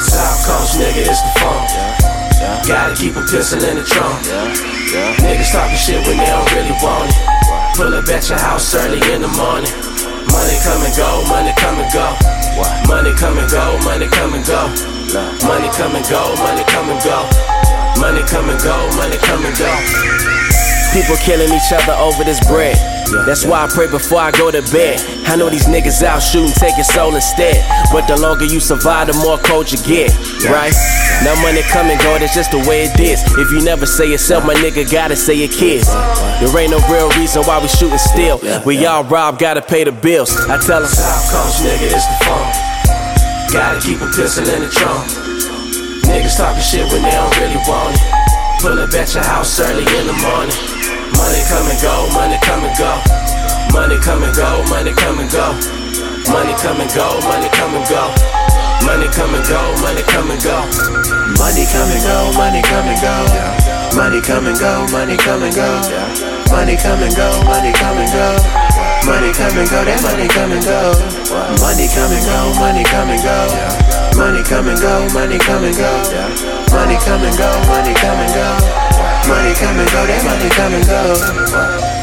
South Coast nigga, it's the funk. Gotta keep a pistol in the trunk. Niggas talking shit when they don't really want it. Pull up at your house early in the morning. Money come and go, money come and go. Money come and go, money come and go. Money come and go, money come and go. Money come and go, money come and go. People killing each other over this bread. That's why I pray before I go to bed. I know these niggas out shooting, taking soul instead. But the longer you survive, the more cold you get, right? Now money come and go, that's just the way it is. If you never say yourself, my nigga gotta say your kids. There ain't no real reason why we shooting still. We all rob, gotta pay the bills. I tell them, South Coast nigga, it's the funk. Gotta keep a pistol in the trunk. Niggas talking shit when they don't really want it. Pull up at your house early in the morning. Money come and go, money come and go. Money come and go, money come and go. Money come and go, money come and go. Money come and go, money come and go. Money come and go, money come and go. Money come and go, money come and go. Money come and go, money come and go. Money come and go, that money come and go. Money come and go, money come and go. Money come and go, money come and go. Money come and go, money come and go. Money come and go.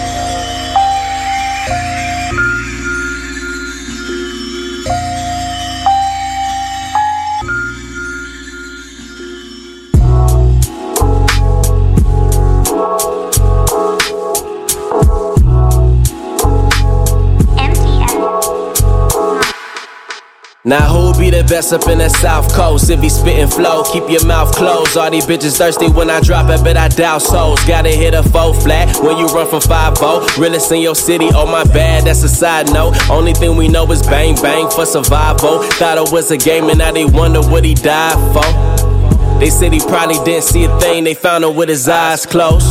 Now who'll be the best up in the South Coast? If he spittin' flow, keep your mouth closed. All these bitches thirsty when I drop it, but I doubt souls. Gotta hit a four flat when you run from 5 Realest in your city, oh my bad, that's a side note. Only thing we know is bang bang for survival. Thought it was a game and now they wonder what he died for. They said he probably didn't see a thing, they found him with his eyes closed.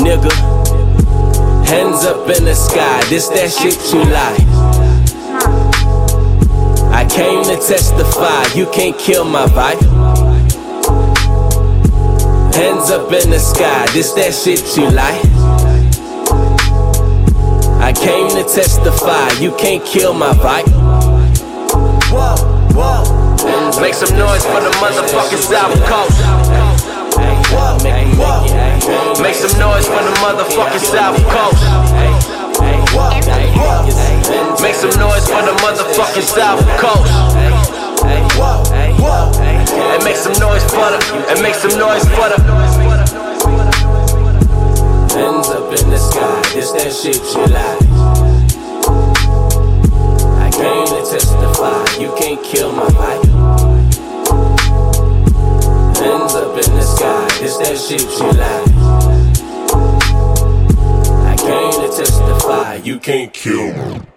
Nigga, hands up in the sky, this that shit you like. I came to testify, you can't kill my vibe. Hands up in the sky, this that shit you like. I came to testify, you can't kill my vibe. Whoa, whoa. Make some noise for the motherfucking South Coast. Motherfucking South Coast. And make some noise for the, and make some noise for the. Hands up in the sky, this that shit you like. I came to testify, you can't kill my vibe. Hands up in the sky, this that shit you like. I came to testify, you can't kill me.